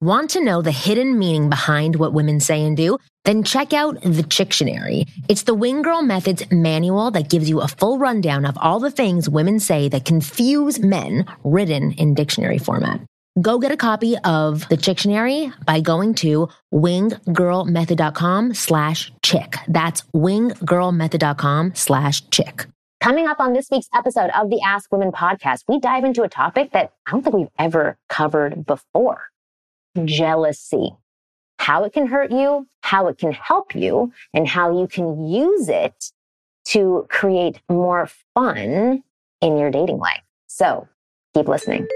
Want to know the hidden meaning behind what women say and do? Then check out the Chictionary. It's the Wing Girl Methods manual that gives you a full rundown of all the things women say that confuse men written in dictionary format. Go get a copy of the Chictionary by going to winggirlmethod.com slash chick. That's winggirlmethod.com slash chick. Coming up on this week's episode of the Ask Women podcast, we dive into a topic that I don't think we've ever covered before jealousy. How it can hurt you, how it can help you, and how you can use it to create more fun in your dating life. So keep listening.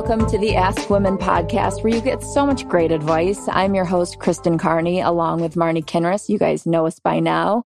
Welcome to the Ask Women podcast where you get so much great advice. I'm your host, Kristen Carney, along with Marni Kinrys. You guys know us by now.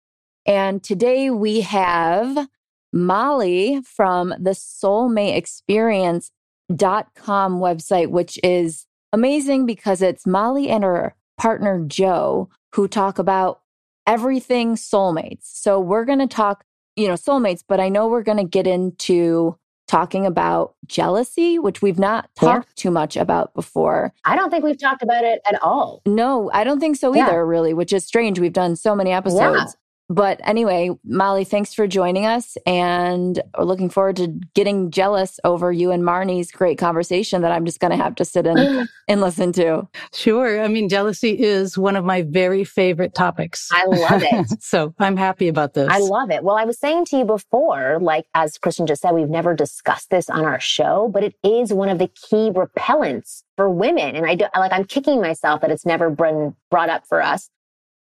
And today we have Mali from the soulmateexperience.com website, which is amazing because it's Mali and her partner Joe who talk about everything soulmates. So we're going to talk, you know, soulmates, but I know we're going to get into talking about jealousy, which we've not talked yeah. too much about before. I don't think we've talked about it at all. No, I don't think so either, yeah. really, which is strange. We've done so many episodes. Yeah. But anyway, Mali, thanks for joining us. And we're looking forward to getting jealous over you and Marni's great conversation that I'm just going to have to sit in and listen to. Sure. I mean, jealousy is one of my very favorite topics. I love it. so I'm happy about this. I love it. Well, I was saying to you before, like, as Kristen just said, we've never discussed this on our show, but it is one of the key repellents for women. And I do, like, I'm kicking myself that it's never been brought up for us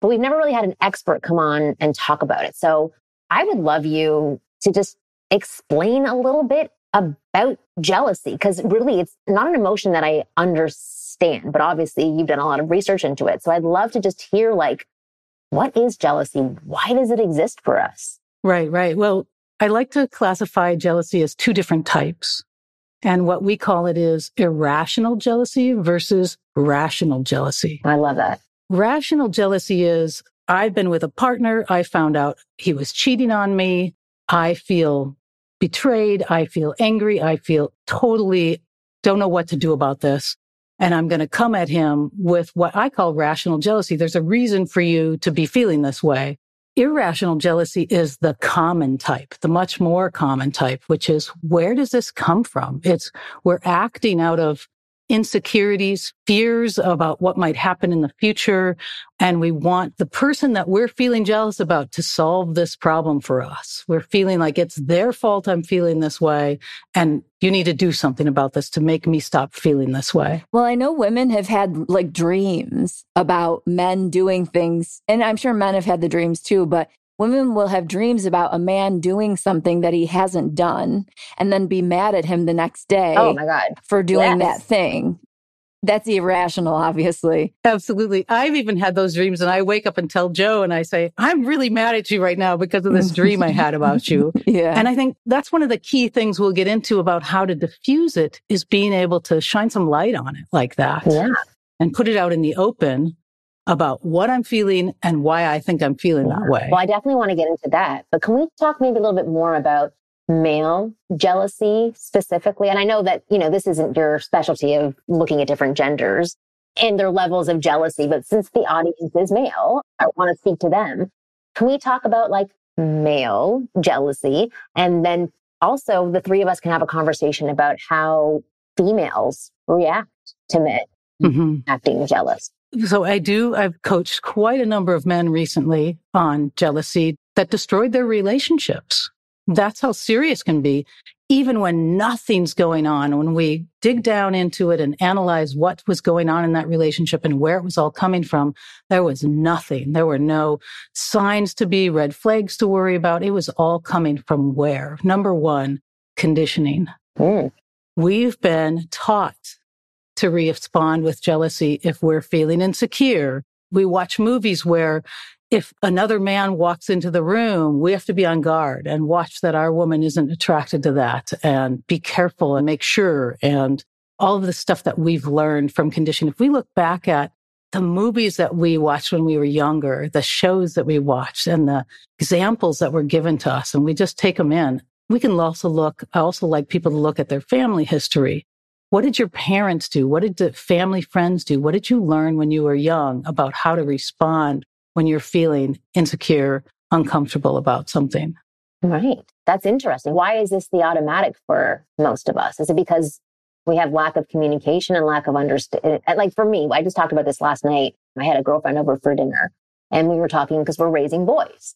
but we've never really had an expert come on and talk about it. So I would love you to just explain a little bit about jealousy because really it's not an emotion that I understand, but obviously you've done a lot of research into it. So I'd love to just hear like, what is jealousy? Why does it exist for us? Right, right. Well, I like to classify jealousy as two different types. And what we call it is irrational jealousy versus rational jealousy. I love that. Rational jealousy is I've been with a partner. I found out he was cheating on me. I feel betrayed. I feel angry. I feel totally don't know what to do about this. And I'm going to come at him with what I call rational jealousy. There's a reason for you to be feeling this way. Irrational jealousy is the common type, the much more common type, which is where does this come from? It's we're acting out of insecurities, fears about what might happen in the future. And we want the person that we're feeling jealous about to solve this problem for us. We're feeling like it's their fault I'm feeling this way. And you need to do something about this to make me stop feeling this way. Well, I know women have had like dreams about men doing things. And I'm sure men have had the dreams too, but Women will have dreams about a man doing something that he hasn't done and then be mad at him the next day. Oh my God. For doing yes. that thing. That's irrational, obviously. Absolutely. I've even had those dreams and I wake up and tell Joe and I say, I'm really mad at you right now because of this dream I had about you. yeah. And I think that's one of the key things we'll get into about how to diffuse it is being able to shine some light on it like that. Yeah. And put it out in the open about what I'm feeling and why I think I'm feeling that way. Well, I definitely want to get into that. But can we talk maybe a little bit more about male jealousy specifically? And I know that, you know, this isn't your specialty of looking at different genders and their levels of jealousy, but since the audience is male, I want to speak to them. Can we talk about like male jealousy? And then also the three of us can have a conversation about how females react to men mm-hmm. acting jealous. So I do, I've coached quite a number of men recently on jealousy that destroyed their relationships. That's how serious can be. Even when nothing's going on, when we dig down into it and analyze what was going on in that relationship and where it was all coming from, there was nothing. There were no signs to be, red flags to worry about. It was all coming from where? Number one, conditioning. Mm. We've been taught to respond with jealousy if we're feeling insecure. We watch movies where if another man walks into the room, we have to be on guard and watch that our woman isn't attracted to that and be careful and make sure and all of the stuff that we've learned from conditioning. If we look back at the movies that we watched when we were younger, the shows that we watched and the examples that were given to us, and we just take them in. We can also look, I also like people to look at their family history. What did your parents do? What did the family friends do? What did you learn when you were young about how to respond when you're feeling insecure, uncomfortable about something? Right. That's interesting. Why is this the automatic for most of us? Is it because we have lack of communication and lack of understanding? Eh, eh, like for me, I just talked about this last night. I had a girlfriend over for dinner and we were talking because we're raising boys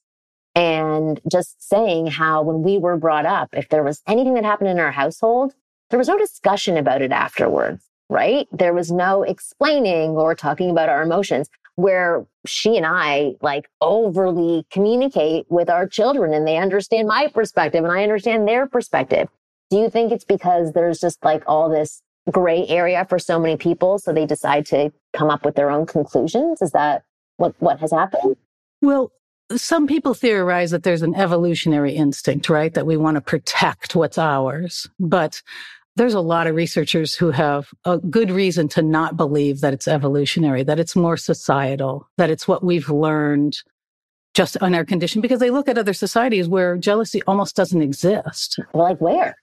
and just saying how when we were brought up, if there was anything that happened in our household, there was no discussion about it afterwards, right? There was no explaining or talking about our emotions where she and I like overly communicate with our children and they understand my perspective and I understand their perspective. Do you think it's because there's just like all this gray area for so many people? So they decide to come up with their own conclusions? Is that what, what has happened? Well, some people theorize that there's an evolutionary instinct, right? That we want to protect what's ours. But there's a lot of researchers who have a good reason to not believe that it's evolutionary, that it's more societal, that it's what we've learned just on our condition because they look at other societies where jealousy almost doesn't exist. Like where?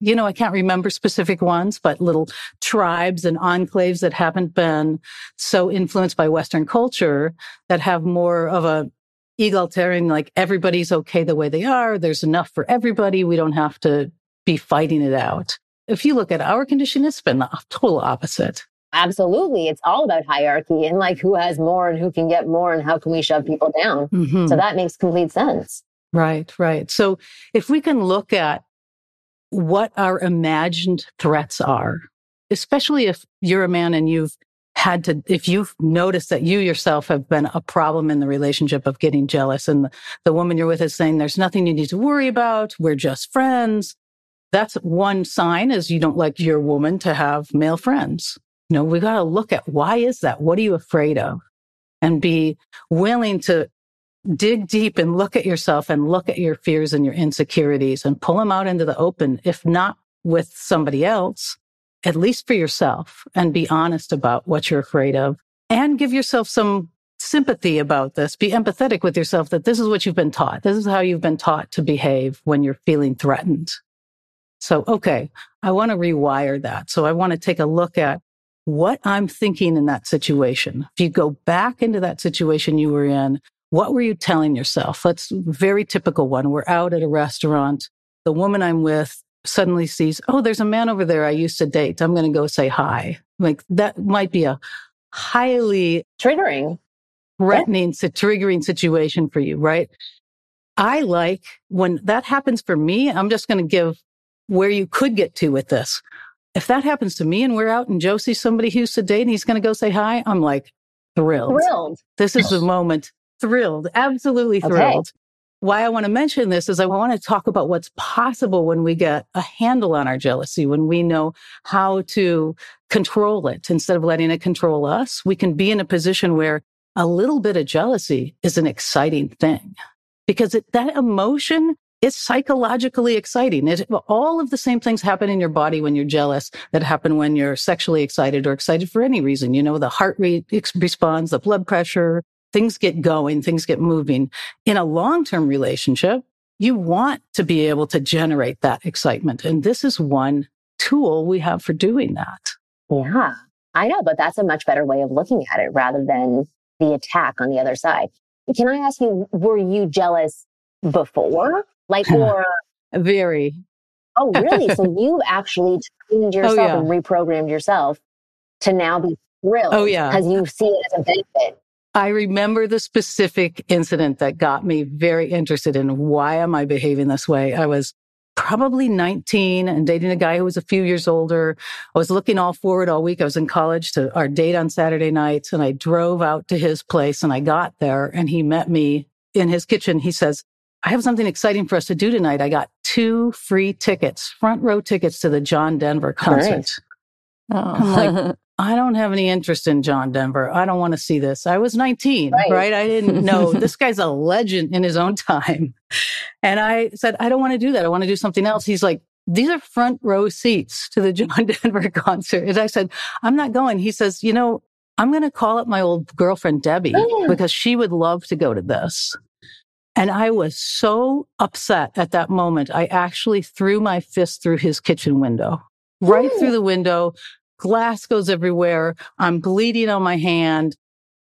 You know, I can't remember specific ones, but little tribes and enclaves that haven't been so influenced by Western culture that have more of a egalitarian, like everybody's okay the way they are. There's enough for everybody. We don't have to be fighting it out if you look at our condition, it's been the total opposite. Absolutely. It's all about hierarchy and like who has more and who can get more and how can we shove people down. Mm-hmm. So that makes complete sense. Right, right. So if we can look at what our imagined threats are, especially if you're a man and you've had to, if you've noticed that you yourself have been a problem in the relationship of getting jealous and the, the woman you're with is saying, there's nothing you need to worry about. We're just friends. That's one sign is you don't like your woman to have male friends. You know, we got to look at why is that? What are you afraid of? And be willing to dig deep and look at yourself and look at your fears and your insecurities and pull them out into the open. If not with somebody else, at least for yourself and be honest about what you're afraid of and give yourself some sympathy about this. Be empathetic with yourself that this is what you've been taught. This is how you've been taught to behave when you're feeling threatened. So, okay, I want to rewire that. So I want to take a look at what I'm thinking in that situation. If you go back into that situation you were in, what were you telling yourself? That's very typical one. We're out at a restaurant. The woman I'm with suddenly sees, oh, there's a man over there I used to date. I'm going to go say hi. Like that might be a highly triggering, threatening, yeah. triggering situation for you, right? I like when that happens for me, I'm just going to give where you could get to with this. If that happens to me and we're out and Joe sees somebody who's to date and he's going to go say hi, I'm like thrilled. Thrilled. This is the moment. Thrilled. Absolutely thrilled. Okay. Why I want to mention this is I want to talk about what's possible when we get a handle on our jealousy, when we know how to control it instead of letting it control us. We can be in a position where a little bit of jealousy is an exciting thing because it, that emotion it's psychologically exciting. It, all of the same things happen in your body when you're jealous that happen when you're sexually excited or excited for any reason. You know, the heart rate responds, the blood pressure, things get going, things get moving. In a long-term relationship, you want to be able to generate that excitement. And this is one tool we have for doing that. Yeah, I know, but that's a much better way of looking at it rather than the attack on the other side. Can I ask you, were you jealous before? Like, or very. Oh, really? so you've actually trained oh, yourself oh, yeah. and reprogrammed yourself to now be thrilled. Oh, yeah. Because you see it as a benefit. I remember the specific incident that got me very interested in why am I behaving this way? I was probably 19 and dating a guy who was a few years older. I was looking all forward all week. I was in college to our date on Saturday nights and I drove out to his place and I got there and he met me in his kitchen. He says, I have something exciting for us to do tonight. I got two free tickets, front row tickets to the John Denver concert. Oh. I'm like, I don't have any interest in John Denver. I don't want to see this. I was 19, right? right? I didn't know this guy's a legend in his own time. And I said, I don't want to do that. I want to do something else. He's like, these are front row seats to the John Denver concert. And I said, I'm not going. He says, you know, I'm going to call up my old girlfriend, Debbie, oh. because she would love to go to this. And I was so upset at that moment. I actually threw my fist through his kitchen window, right through the window. Glass goes everywhere. I'm bleeding on my hand.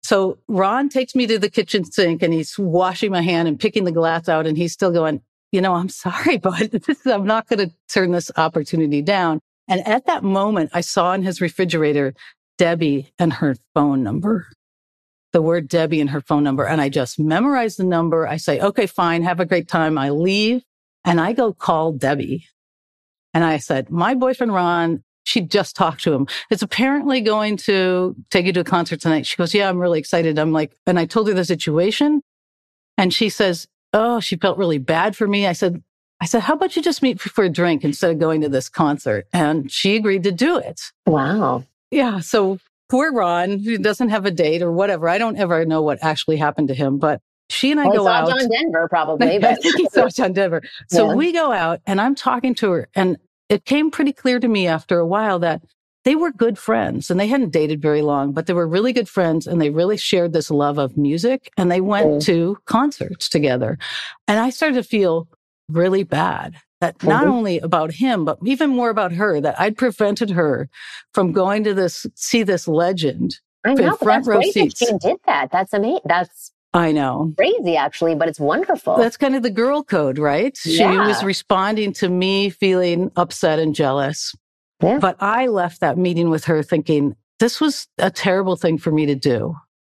So Ron takes me to the kitchen sink and he's washing my hand and picking the glass out. And he's still going, you know, I'm sorry, but I'm not going to turn this opportunity down. And at that moment, I saw in his refrigerator Debbie and her phone number the word Debbie and her phone number. And I just memorize the number. I say, okay, fine. Have a great time. I leave and I go call Debbie. And I said, my boyfriend, Ron, she just talked to him. It's apparently going to take you to a concert tonight. She goes, yeah, I'm really excited. I'm like, and I told her the situation and she says, oh, she felt really bad for me. I said, I said, how about you just meet for a drink instead of going to this concert? And she agreed to do it. Wow. Yeah. So poor Ron, who doesn't have a date or whatever. I don't ever know what actually happened to him, but she and I well, go out. John Denver, probably. But... I think he saw John Denver. So yeah. we go out and I'm talking to her and it came pretty clear to me after a while that they were good friends and they hadn't dated very long, but they were really good friends and they really shared this love of music and they went mm. to concerts together. And I started to feel really bad that not mm-hmm. only about him, but even more about her, that I'd prevented her from going to this, see this legend. I know, front row seats. she did that. That's amazing. That's I know. Crazy, actually, but it's wonderful. That's kind of the girl code, right? Yeah. She was responding to me feeling upset and jealous. Yeah. But I left that meeting with her thinking, this was a terrible thing for me to do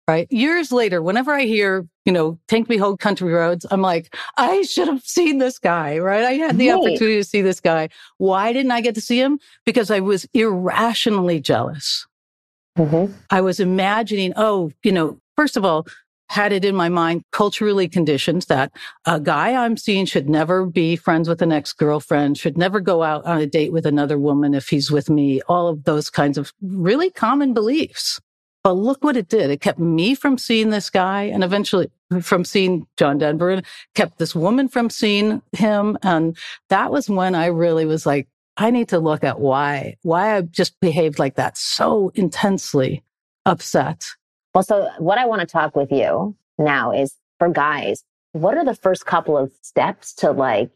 right? Years later, whenever I hear, you know, take me home country roads, I'm like, I should have seen this guy, right? I had the right. opportunity to see this guy. Why didn't I get to see him? Because I was irrationally jealous. Mm-hmm. I was imagining, oh, you know, first of all, had it in my mind culturally conditioned that a guy I'm seeing should never be friends with an ex-girlfriend, should never go out on a date with another woman if he's with me, all of those kinds of really common beliefs. But look what it did. It kept me from seeing this guy and eventually from seeing John Denver and kept this woman from seeing him. And that was when I really was like, I need to look at why, why I just behaved like that so intensely upset. Well, so what I want to talk with you now is for guys, what are the first couple of steps to like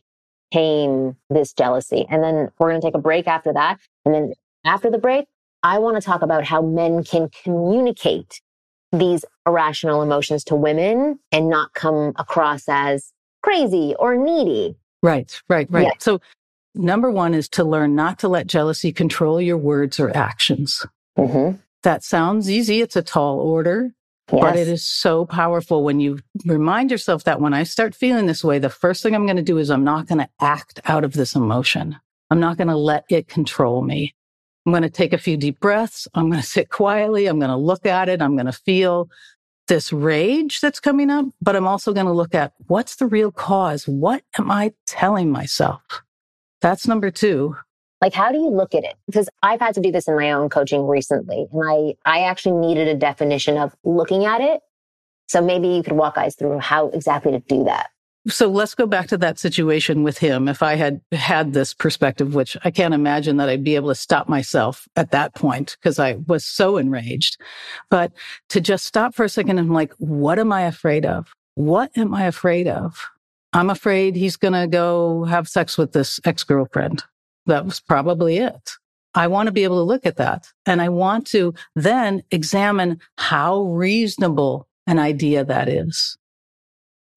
tame this jealousy? And then we're going to take a break after that. And then after the break, I want to talk about how men can communicate these irrational emotions to women and not come across as crazy or needy. Right, right, right. Yeah. So, number one is to learn not to let jealousy control your words or actions. Mm-hmm. That sounds easy. It's a tall order, yes. but it is so powerful when you remind yourself that when I start feeling this way, the first thing I'm going to do is I'm not going to act out of this emotion. I'm not going to let it control me. I'm going to take a few deep breaths. I'm going to sit quietly. I'm going to look at it. I'm going to feel this rage that's coming up, but I'm also going to look at what's the real cause? What am I telling myself? That's number two. Like, how do you look at it? Because I've had to do this in my own coaching recently, and I, I actually needed a definition of looking at it. So maybe you could walk guys through how exactly to do that. So let's go back to that situation with him. If I had had this perspective, which I can't imagine that I'd be able to stop myself at that point because I was so enraged. But to just stop for a second and like, what am I afraid of? What am I afraid of? I'm afraid he's going to go have sex with this ex girlfriend. That was probably it. I want to be able to look at that. And I want to then examine how reasonable an idea that is.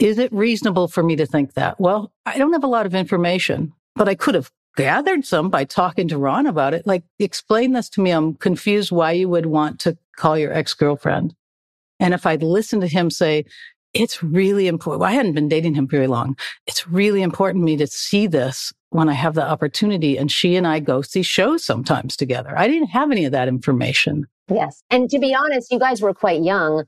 Is it reasonable for me to think that? Well, I don't have a lot of information, but I could have gathered some by talking to Ron about it. Like, explain this to me. I'm confused why you would want to call your ex girlfriend. And if I'd listened to him say, it's really important. Well, I hadn't been dating him very long. It's really important to me to see this when I have the opportunity. And she and I go see shows sometimes together. I didn't have any of that information. Yes. And to be honest, you guys were quite young.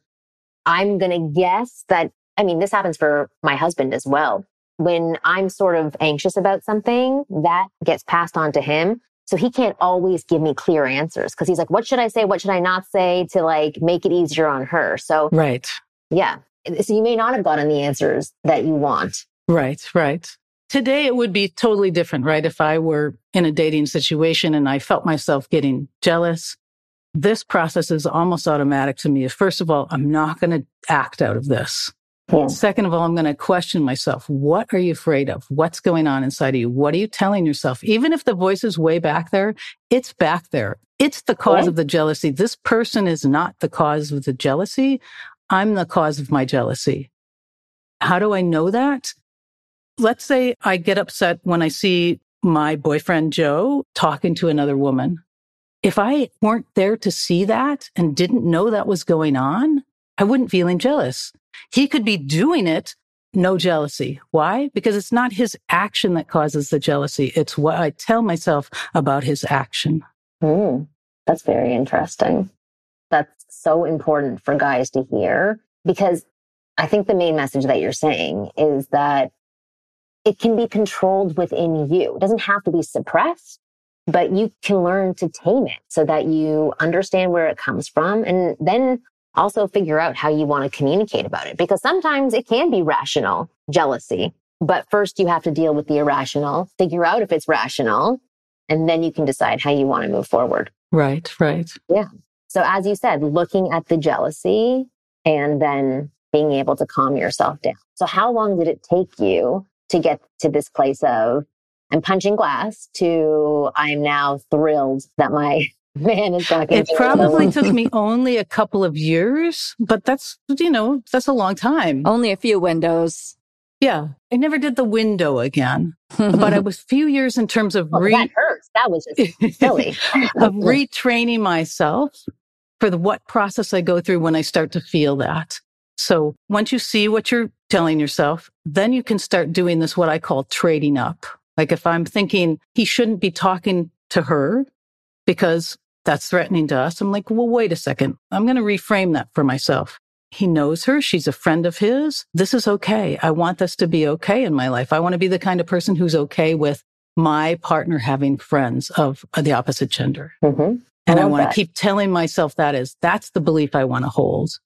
I'm going to guess that I mean, this happens for my husband as well. When I'm sort of anxious about something, that gets passed on to him. So he can't always give me clear answers because he's like, what should I say? What should I not say to like make it easier on her? So, right. Yeah. So you may not have gotten the answers that you want. Right, right. Today it would be totally different, right? If I were in a dating situation and I felt myself getting jealous, this process is almost automatic to me. First of all, I'm not going to act out of this. Yeah. Second of all, I'm going to question myself. What are you afraid of? What's going on inside of you? What are you telling yourself? Even if the voice is way back there, it's back there. It's the cause yeah. of the jealousy. This person is not the cause of the jealousy. I'm the cause of my jealousy. How do I know that? Let's say I get upset when I see my boyfriend Joe talking to another woman. If I weren't there to see that and didn't know that was going on, I wouldn't be feeling jealous. He could be doing it, no jealousy. Why? Because it's not his action that causes the jealousy. It's what I tell myself about his action. Mm, that's very interesting. That's so important for guys to hear because I think the main message that you're saying is that it can be controlled within you. It doesn't have to be suppressed, but you can learn to tame it so that you understand where it comes from and then also figure out how you want to communicate about it because sometimes it can be rational jealousy. But first you have to deal with the irrational, figure out if it's rational, and then you can decide how you want to move forward. Right, right. Yeah. So as you said, looking at the jealousy and then being able to calm yourself down. So how long did it take you to get to this place of I'm punching glass to I'm now thrilled that my man is talking. It probably took me only a couple of years, but that's, you know, that's a long time. Only a few windows. Yeah. I never did the window again, but it was a few years in terms of oh, re- that hurts. That was just silly. of retraining myself for the what process I go through when I start to feel that. So once you see what you're telling yourself, then you can start doing this, what I call trading up. Like if I'm thinking he shouldn't be talking to her because that's threatening to us, I'm like, well, wait a second. I'm going to reframe that for myself. He knows her. She's a friend of his. This is okay. I want this to be okay in my life. I want to be the kind of person who's okay with my partner having friends of the opposite gender. Mm-hmm. And I, I want to keep telling myself that is, that's the belief I want to hold.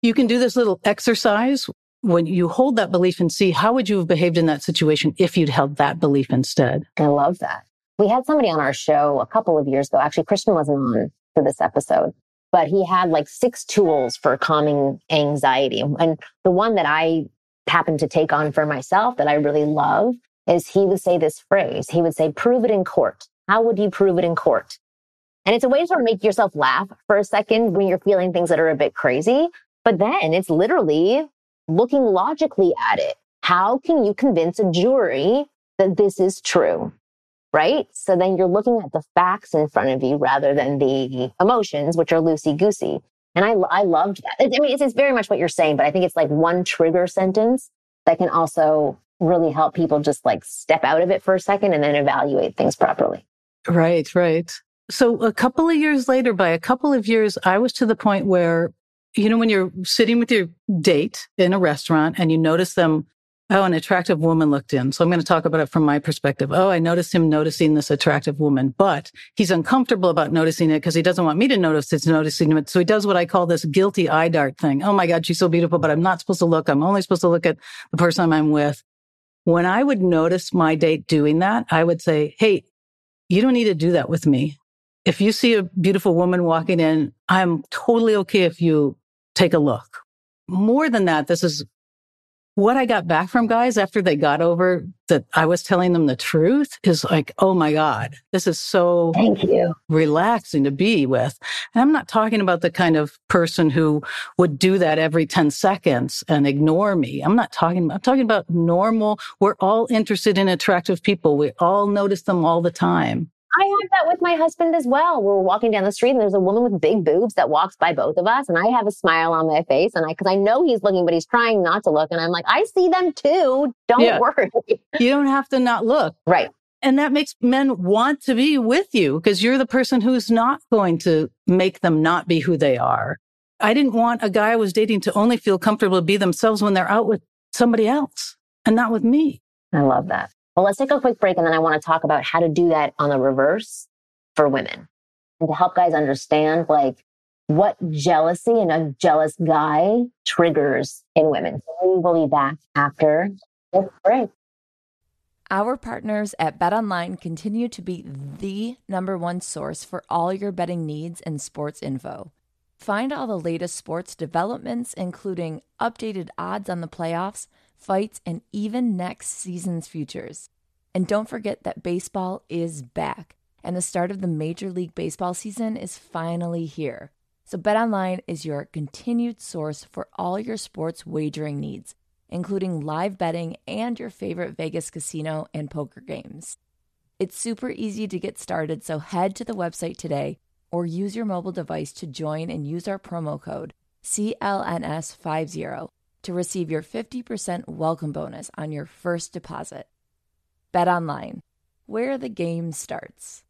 You can do this little exercise when you hold that belief and see how would you have behaved in that situation if you'd held that belief instead. I love that. We had somebody on our show a couple of years ago. Actually, Kristen wasn't on for this episode, but he had like six tools for calming anxiety. And the one that I happened to take on for myself that I really love is he would say this phrase. He would say, prove it in court. How would you prove it in court? And it's a way to sort of make yourself laugh for a second when you're feeling things that are a bit crazy. But then it's literally looking logically at it. How can you convince a jury that this is true? Right. So then you're looking at the facts in front of you rather than the emotions, which are loosey goosey. And I, I loved that. I mean, it's, it's very much what you're saying, but I think it's like one trigger sentence that can also really help people just like step out of it for a second and then evaluate things properly. Right, right. So a couple of years later, by a couple of years, I was to the point where you know, when you're sitting with your date in a restaurant and you notice them, oh, an attractive woman looked in. So I'm going to talk about it from my perspective. Oh, I noticed him noticing this attractive woman, but he's uncomfortable about noticing it because he doesn't want me to notice he's noticing it. So he does what I call this guilty eye dart thing. Oh my God, she's so beautiful, but I'm not supposed to look. I'm only supposed to look at the person I'm with. When I would notice my date doing that, I would say, Hey, you don't need to do that with me. If you see a beautiful woman walking in, I'm totally okay if you take a look. More than that, this is what I got back from guys after they got over that I was telling them the truth is like, oh my God, this is so Thank you. relaxing to be with. And I'm not talking about the kind of person who would do that every 10 seconds and ignore me. I'm not talking about, I'm talking about normal. We're all interested in attractive people. We all notice them all the time. I have that with my husband as well. We're walking down the street and there's a woman with big boobs that walks by both of us. And I have a smile on my face. And I, cause I know he's looking, but he's trying not to look. And I'm like, I see them too. Don't yeah. worry. you don't have to not look. Right. And that makes men want to be with you because you're the person who's not going to make them not be who they are. I didn't want a guy I was dating to only feel comfortable to be themselves when they're out with somebody else and not with me. I love that. Well, let's take a quick break and then I want to talk about how to do that on the reverse for women and to help guys understand like what jealousy and a jealous guy triggers in women. So we will be back after this break. Our partners at BetOnline continue to be the number one source for all your betting needs and sports info. Find all the latest sports developments, including updated odds on the playoffs, fights, and even next season's futures. And don't forget that baseball is back, and the start of the Major League Baseball season is finally here. So, BetOnline is your continued source for all your sports wagering needs including live betting and your favorite Vegas casino and poker games. It's super easy to get started, so head to the website today or use your mobile device to join and use our promo code CLNS50 to receive your 50% welcome bonus on your first deposit. Bet online, where the game starts.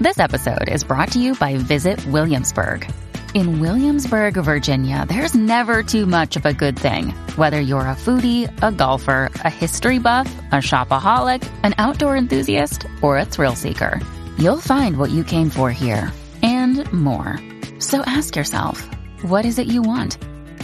This episode is brought to you by Visit Williamsburg. In Williamsburg, Virginia, there's never too much of a good thing. Whether you're a foodie, a golfer, a history buff, a shopaholic, an outdoor enthusiast, or a thrill seeker, you'll find what you came for here and more. So ask yourself, what is it you want?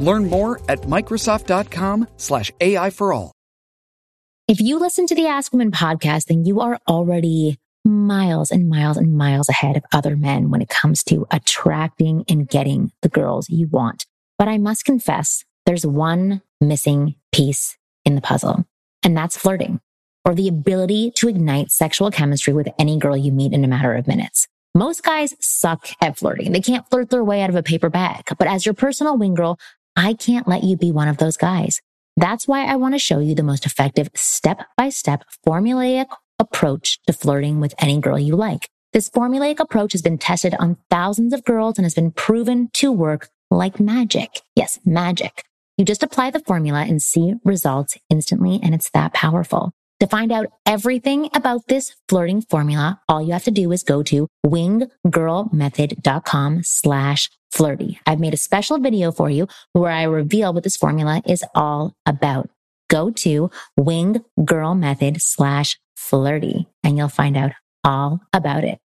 Learn more at Microsoft.com slash AI for all. If you listen to the Ask Women podcast, then you are already miles and miles and miles ahead of other men when it comes to attracting and getting the girls you want. But I must confess, there's one missing piece in the puzzle, and that's flirting or the ability to ignite sexual chemistry with any girl you meet in a matter of minutes. Most guys suck at flirting. They can't flirt their way out of a paper bag. But as your personal wing girl, I can't let you be one of those guys. That's why I want to show you the most effective step by step formulaic approach to flirting with any girl you like. This formulaic approach has been tested on thousands of girls and has been proven to work like magic. Yes, magic. You just apply the formula and see results instantly, and it's that powerful. To find out everything about this flirting formula, all you have to do is go to winggirlmethod.com slash flirty. I've made a special video for you where I reveal what this formula is all about. Go to winggirlmethod slash flirty and you'll find out all about it.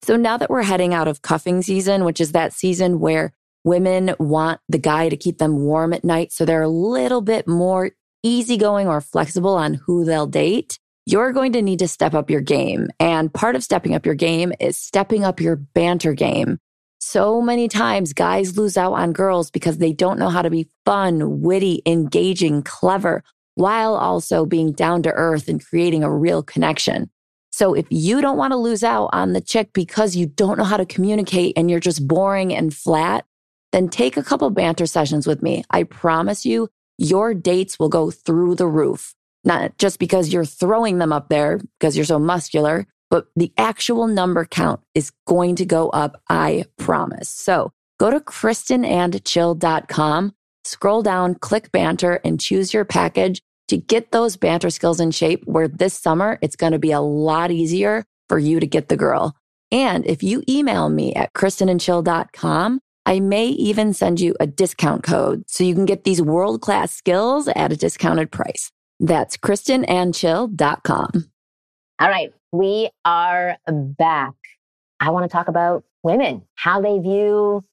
So now that we're heading out of cuffing season, which is that season where women want the guy to keep them warm at night, so they're a little bit more easygoing or flexible on who they'll date, you're going to need to step up your game. And part of stepping up your game is stepping up your banter game. So many times guys lose out on girls because they don't know how to be fun, witty, engaging, clever, while also being down to earth and creating a real connection. So if you don't want to lose out on the chick because you don't know how to communicate and you're just boring and flat, then take a couple banter sessions with me. I promise you, your dates will go through the roof. Not just because you're throwing them up there because you're so muscular, but the actual number count is going to go up. I promise. So go to KristenandChill.com Scroll down, click banter, and choose your package to get those banter skills in shape where this summer it's going to be a lot easier for you to get the girl. And if you email me at kristenandchill.com, I may even send you a discount code so you can get these world class skills at a discounted price. That's kristenandchill.com. All right, we are back. I want to talk about women, how they view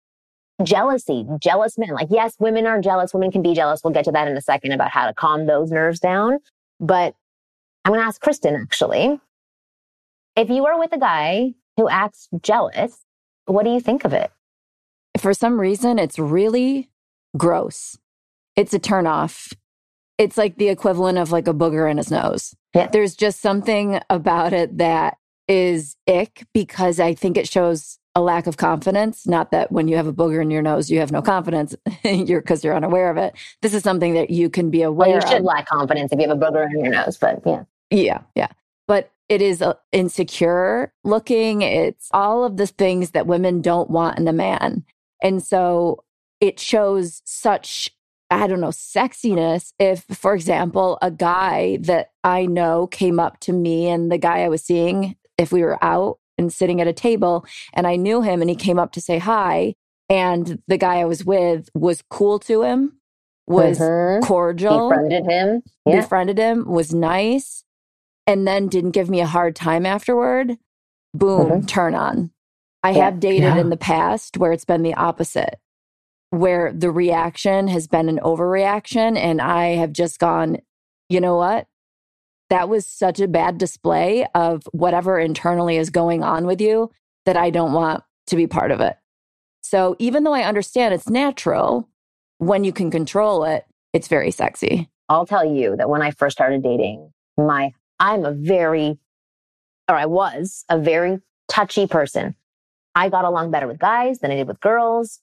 jealousy, jealous men. Like, yes, women are jealous. Women can be jealous. We'll get to that in a second about how to calm those nerves down. But I'm going to ask Kristen actually. If you are with a guy who acts jealous, what do you think of it? For some reason, it's really gross. It's a turnoff. It's like the equivalent of like a booger in his nose. Yeah. There's just something about it that is ick because I think it shows a lack of confidence. Not that when you have a booger in your nose, you have no confidence you're because you're unaware of it. This is something that you can be aware well, you should of. lack confidence if you have a booger in your nose, but yeah. Yeah, yeah. But it is uh, insecure looking. It's all of the things that women don't want in a man. And so it shows such I don't know, sexiness if, for example, a guy that I know came up to me and the guy I was seeing, if we were out and sitting at a table and I knew him and he came up to say hi, and the guy I was with was cool to him, was Mhm. cordial, Befriended him. Yeah. befriended him, was nice, and then didn't give me a hard time afterward, boom, turn on. I Yeah. have dated Yeah. in the past where it's been the opposite, where the reaction has been an overreaction. And I have just gone, you know what? That was such a bad display of whatever internally is going on with you that I don't want to be part of it. So even though I understand it's natural, when you can control it, it's very sexy. I'll tell you that when I first started dating, my I'm a very or I was a very touchy person. I got along better with guys than I did with girls.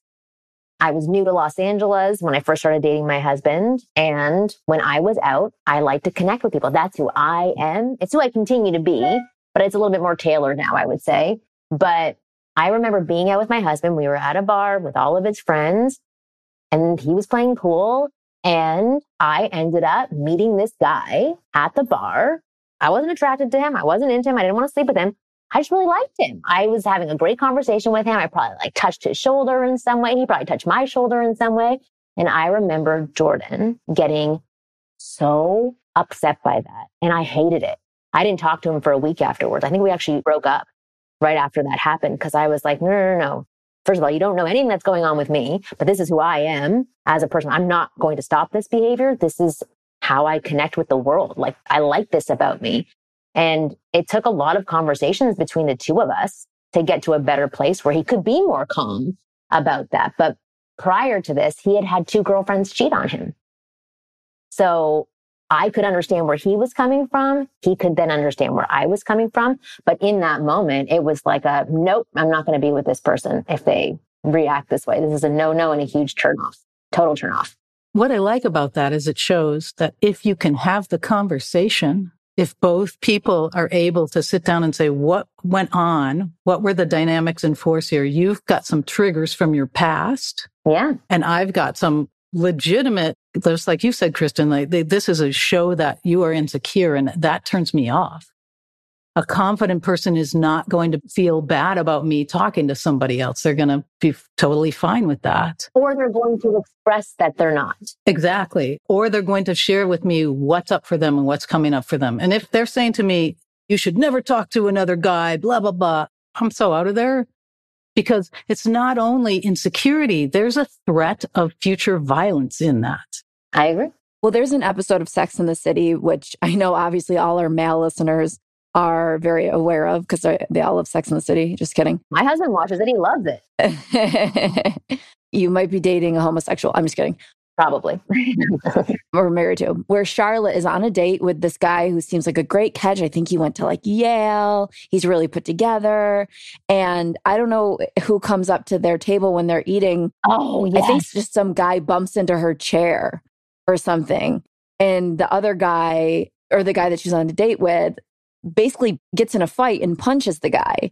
I was new to Los Angeles when I first started dating my husband. And when I was out, I like to connect with people. That's who I am. It's who I continue to be, but it's a little bit more tailored now, I would say. But I remember being out with my husband. We were at a bar with all of his friends and he was playing pool. And I ended up meeting this guy at the bar. I wasn't attracted to him. I wasn't into him. I didn't want to sleep with him. I just really liked him. I was having a great conversation with him. I probably like touched his shoulder in some way. He probably touched my shoulder in some way. And I remember Jordan getting so upset by that. And I hated it. I didn't talk to him for a week afterwards. I think we actually broke up right after that happened because I was like, no, no, no, no. First of all, you don't know anything that's going on with me, but this is who I am as a person. I'm not going to stop this behavior. This is how I connect with the world. Like, I like this about me. And it took a lot of conversations between the two of us to get to a better place where he could be more calm about that. But prior to this, he had had two girlfriends cheat on him. So I could understand where he was coming from. He could then understand where I was coming from. But in that moment, it was like a nope, I'm not going to be with this person if they react this way. This is a no no and a huge turn off, total turn off. What I like about that is it shows that if you can have the conversation, if both people are able to sit down and say, what went on? What were the dynamics in force here? You've got some triggers from your past Yeah. and I've got some legitimate, just like you said, Kristen, like this is a show that you are insecure and that turns me off. A confident person is not going to feel bad about me talking to somebody else. They're going to be totally fine with that. Or they're going to express that they're not. Exactly. Or they're going to share with me what's up for them and what's coming up for them. And if they're saying to me, you should never talk to another guy, blah, blah, blah, I'm so out of there because it's not only insecurity, there's a threat of future violence in that. I agree. Well, there's an episode of Sex in the City, which I know obviously all our male listeners are very aware of because they all love Sex in the City. Just kidding. My husband watches it. He loves it. you might be dating a homosexual. I'm just kidding. Probably. Or married to, where Charlotte is on a date with this guy who seems like a great catch. I think he went to like Yale. He's really put together. And I don't know who comes up to their table when they're eating. oh, I think just some guy bumps into her chair or something. And the other guy, or the guy that she's on a date with, basically gets in a fight and punches the guy.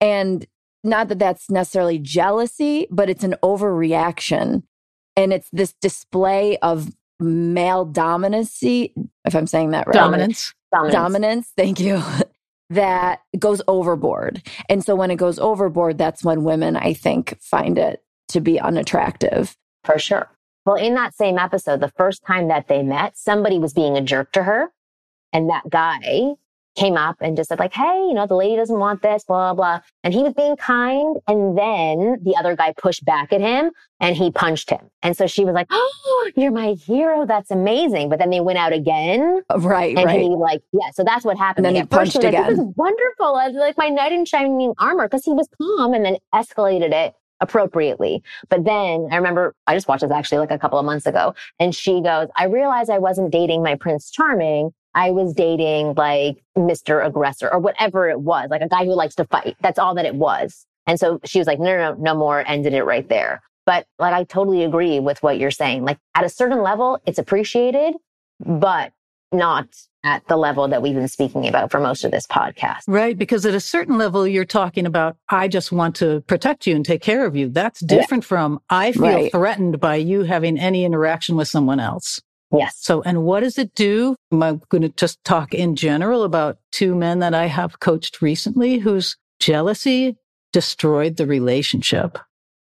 And not that that's necessarily jealousy, but it's an overreaction. And it's this display of male dominancy, if I'm saying that right. Dominance. dominance. Dominance, thank you. that goes overboard. And so when it goes overboard, that's when women, I think, find it to be unattractive. For sure. Well, in that same episode, the first time that they met, somebody was being a jerk to her. And that guy came up and just said, like, hey, you know, the lady doesn't want this, blah, blah. And he was being kind. And then the other guy pushed back at him and he punched him. And so she was like, oh, you're my hero. That's amazing. But then they went out again. Uh, right, And right. he like, yeah, so that's what happened. And then Like, he punched was like, This again. is wonderful. I was like my knight in shining armor because he was calm and then escalated it appropriately. But then I remember I just watched this actually like a couple of months ago. And she goes, I realized I wasn't dating my Prince Charming. I was dating like Mr. Aggressor or whatever it was, like a guy who likes to fight. That's all that it was. And so she was like, no, no, no, no more, ended it right there. But like, I totally agree with what you're saying. Like at a certain level, it's appreciated, but not at the level that we've been speaking about for most of this podcast. Right. Because at a certain level, you're talking about, I just want to protect you and take care of you. That's different yeah. from, I feel right. threatened by you having any interaction with someone else. Yes. So, and what does it do? I'm going to just talk in general about two men that I have coached recently whose jealousy destroyed the relationship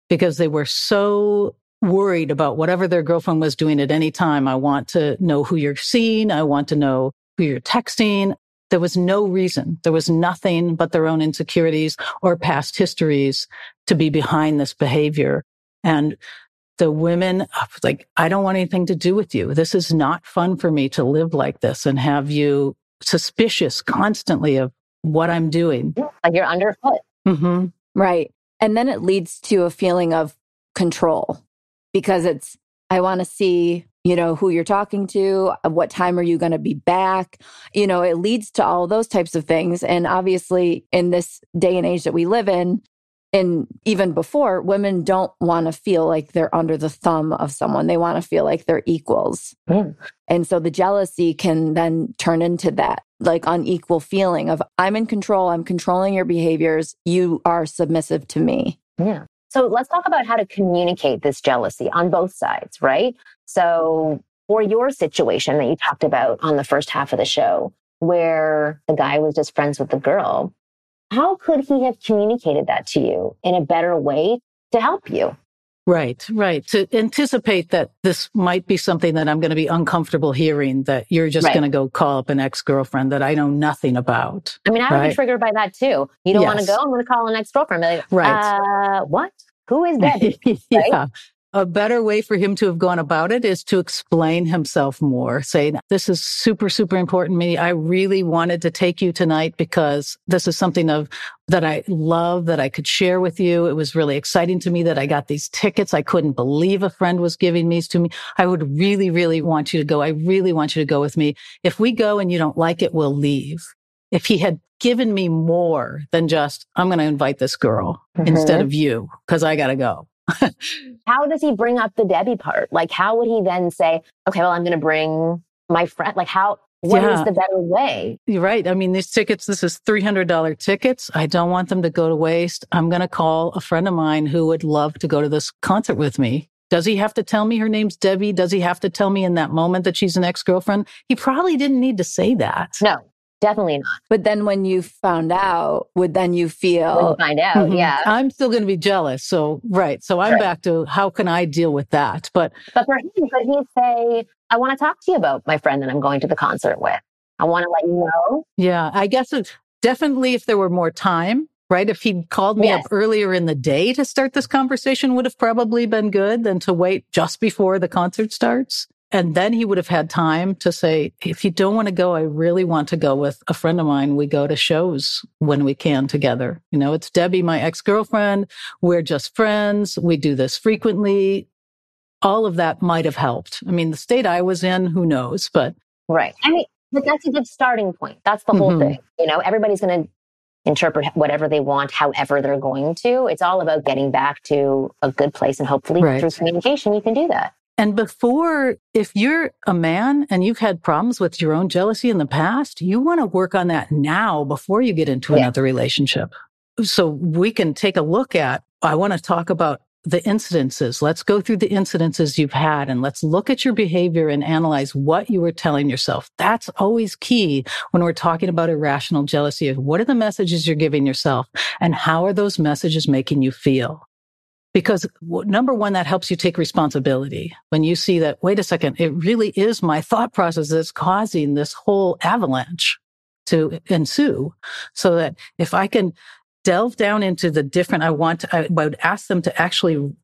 because they were so worried about whatever their girlfriend was doing at any time. I want to know who you're seeing. I want to know who you're texting. There was no reason. There was nothing but their own insecurities or past histories to be behind this behavior. And the women like, I don't want anything to do with you. This is not fun for me to live like this and have you suspicious constantly of what I'm doing. Like you're underfoot. Mm-hmm. Right. And then it leads to a feeling of control because it's, I want to see, you know, who you're talking to, uh, what time are you going to be back? You know, it leads to all those types of things. And obviously, in this day and age that we live in, and even before, women don't want to feel like they're under the thumb of someone. They want to feel like they're equals. Mm. And so the jealousy can then turn into that like unequal feeling of I'm in control, I'm controlling your behaviors, you are submissive to me. Yeah. So let's talk about how to communicate this jealousy on both sides, right? So for your situation that you talked about on the first half of the show, where the guy was just friends with the girl, how could he have communicated that to you in a better way to help you? Right, right. To anticipate that this might be something that I'm going to be uncomfortable hearing, that you're just right. going to go call up an ex girlfriend that I know nothing about. I mean, I would right? be triggered by that too. You don't yes. want to go? I'm going to call an ex girlfriend. Like, right. Uh, what? Who is that? yeah a better way for him to have gone about it is to explain himself more, saying, this is super, super important to me. I really wanted to take you tonight because this is something of that I love that I could share with you. It was really exciting to me that I got these tickets. I couldn't believe a friend was giving these to me. I would really, really want you to go. I really want you to go with me. If we go and you don't like it, we'll leave. If he had given me more than just, I'm going to invite this girl mm-hmm. instead of you because I got to go how does he bring up the Debbie part? Like, how would he then say, okay, well, I'm going to bring my friend? Like, how, What yeah. is the better way? You're right. I mean, these tickets, this is $300 tickets. I don't want them to go to waste. I'm going to call a friend of mine who would love to go to this concert with me. Does he have to tell me her name's Debbie? Does he have to tell me in that moment that she's an ex girlfriend? He probably didn't need to say that. No, Definitely not. But then when you found out, would then you feel you find out, mm-hmm. yeah. I'm still going to be jealous. So right. So I'm right. back to how can I deal with that? But but for him, could he say, I want to talk to you about my friend that I'm going to the concert with. I want to let you know. Yeah, I guess it, definitely if there were more time, right? If he'd called me yes. up earlier in the day to start this conversation would have probably been good than to wait just before the concert starts. And then he would have had time to say, if you don't want to go, I really want to go with a friend of mine. We go to shows when we can together. You know, it's Debbie, my ex girlfriend. We're just friends. We do this frequently. All of that might have helped. I mean, the state I was in, who knows, but. Right. I mean, but that's a good starting point. That's the whole mm-hmm. thing. You know, everybody's going to interpret whatever they want, however they're going to. It's all about getting back to a good place and hopefully right. through communication, you can do that. And before, if you're a man and you've had problems with your own jealousy in the past, you want to work on that now before you get into yeah. another relationship. So we can take a look at, I want to talk about the incidences. Let's go through the incidences you've had and let's look at your behavior and analyze what you were telling yourself. That's always key when we're talking about irrational jealousy. What are the messages you're giving yourself and how are those messages making you feel? Because number one, that helps you take responsibility. When you see that, wait a second, it really is my thought process that's causing this whole avalanche to ensue. So that if I can delve down into the different, I want to, I would ask them to actually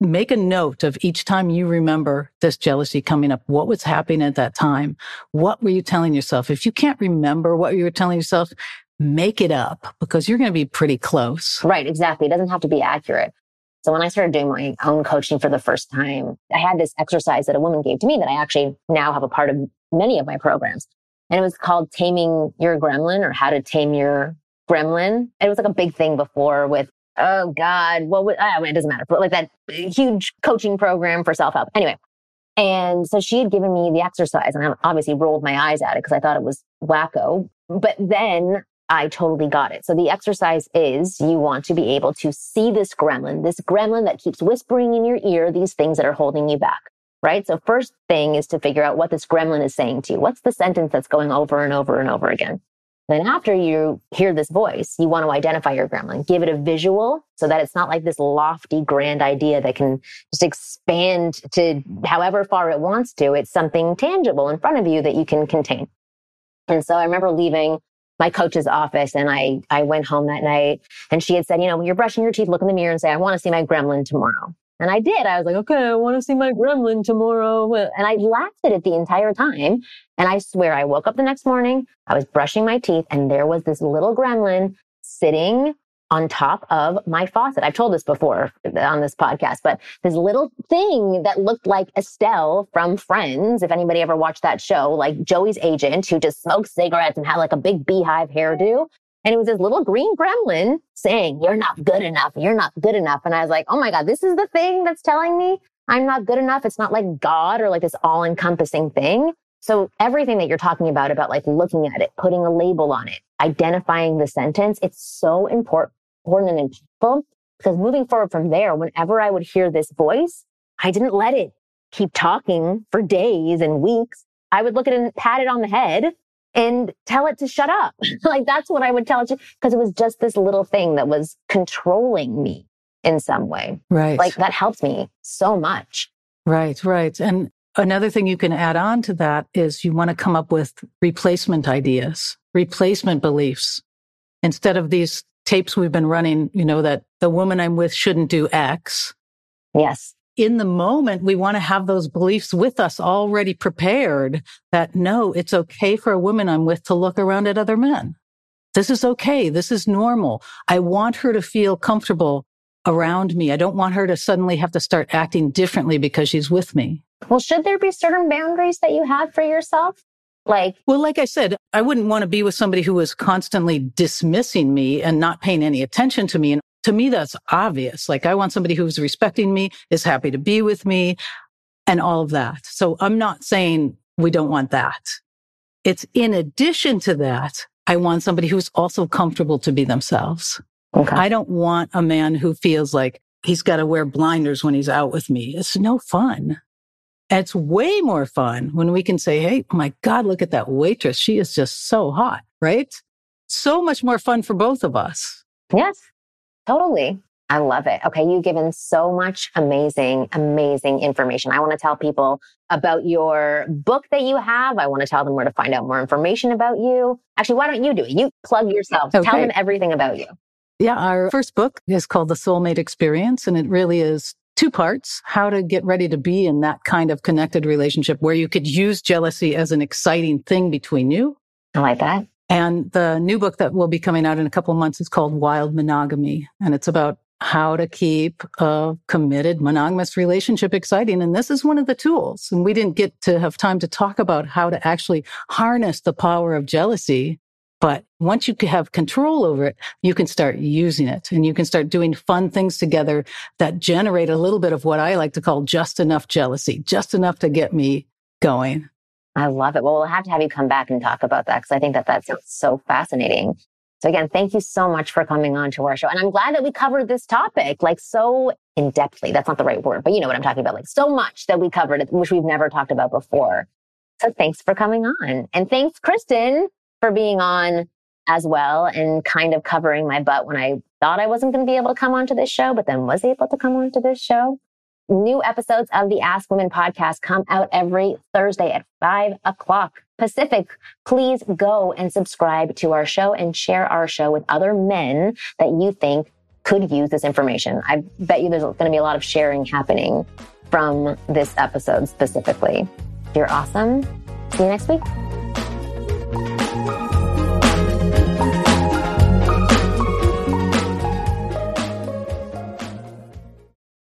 make a note of each time you remember this jealousy coming up. What was happening at that time? What were you telling yourself? If you can't remember what you were telling yourself, make it up because you're going to be pretty close. Right. Exactly. It doesn't have to be accurate. So when I started doing my own coaching for the first time, I had this exercise that a woman gave to me that I actually now have a part of many of my programs. And it was called Taming Your Gremlin or How to Tame Your Gremlin. It was like a big thing before with, oh God, what would, I mean, it doesn't matter, but like that huge coaching program for self help. Anyway, And so she had given me the exercise and I obviously rolled my eyes at it because I thought it was wacko. But then I totally got it. So the exercise is you want to be able to see this gremlin, this gremlin that keeps whispering in your ear these things that are holding you back, right? So first thing is to figure out what this gremlin is saying to you. What's the sentence that's going over and over and over again? Then after you hear this voice, you want to identify your gremlin, give it a visual so that it's not like this lofty, grand idea that can just expand to however far it wants to. It's something tangible in front of you that you can contain. And so I remember leaving my coach's office and I, I went home that night and she had said, you know, when you're brushing your teeth, look in the mirror and say, I want to see my gremlin tomorrow. And I did. I was like, okay, I want to see my gremlin tomorrow. And I laughed at it the entire time. And I swear I woke up the next morning, I was brushing my teeth and there was this little gremlin sitting on top of my faucet. I've told this before on this podcast, but this little thing that looked like Estelle from Friends, if anybody ever watched that show, like Joey's agent who just smoked cigarettes and had like a big beehive hairdo. And it was this little green gremlin saying, you're not good enough. You're not good enough. And I was like, oh my God, this is the thing that's telling me I'm not good enough. It's not like God or like this all encompassing thing. So everything that you're talking about, about like looking at it, putting a label on it, identifying the sentence, it's so important, important and impactful because moving forward from there, whenever I would hear this voice, I didn't let it keep talking for days and weeks. I would look at it and pat it on the head and tell it to shut up. like that's what I would tell it to, because it was just this little thing that was controlling me in some way. Right. Like that helped me so much. Right, right. And another thing you can add on to that is you want to come up with replacement ideas, replacement beliefs. Instead of these tapes we've been running, you know, that the woman I'm with shouldn't do X. Yes in the moment, we want to have those beliefs with us already prepared that no, it's okay for a woman I'm with to look around at other men. This is okay. This is normal. I want her to feel comfortable around me. I don't want her to suddenly have to start acting differently because she's with me. Well, should there be certain boundaries that you have for yourself? Like, well, like I said, I wouldn't want to be with somebody who was constantly dismissing me and not paying any attention to me and to me, that's obvious. Like I want somebody who's respecting me, is happy to be with me and all of that. So I'm not saying we don't want that. It's in addition to that, I want somebody who's also comfortable to be themselves. Okay. I don't want a man who feels like he's got to wear blinders when he's out with me. It's no fun. It's way more fun when we can say, Hey, my God, look at that waitress. She is just so hot, right? So much more fun for both of us. Yes. Totally. I love it. Okay. You've given so much amazing, amazing information. I want to tell people about your book that you have. I want to tell them where to find out more information about you. Actually, why don't you do it? You plug yourself. Okay. Tell them everything about you. Yeah. Our first book is called The Soulmate Experience, and it really is two parts how to get ready to be in that kind of connected relationship where you could use jealousy as an exciting thing between you. I like that. And the new book that will be coming out in a couple of months is called Wild Monogamy. And it's about how to keep a committed monogamous relationship exciting. And this is one of the tools. And we didn't get to have time to talk about how to actually harness the power of jealousy. But once you have control over it, you can start using it and you can start doing fun things together that generate a little bit of what I like to call just enough jealousy, just enough to get me going. I love it. Well, we'll have to have you come back and talk about that because I think that that's so fascinating. So again, thank you so much for coming on to our show. And I'm glad that we covered this topic like so in depthly. That's not the right word, but you know what I'm talking about. Like so much that we covered, which we've never talked about before. So thanks for coming on. And thanks, Kristen, for being on as well and kind of covering my butt when I thought I wasn't going to be able to come onto this show, but then was able to come onto this show. New episodes of the Ask Women podcast come out every Thursday at five o'clock Pacific. Please go and subscribe to our show and share our show with other men that you think could use this information. I bet you there's going to be a lot of sharing happening from this episode specifically. You're awesome. See you next week.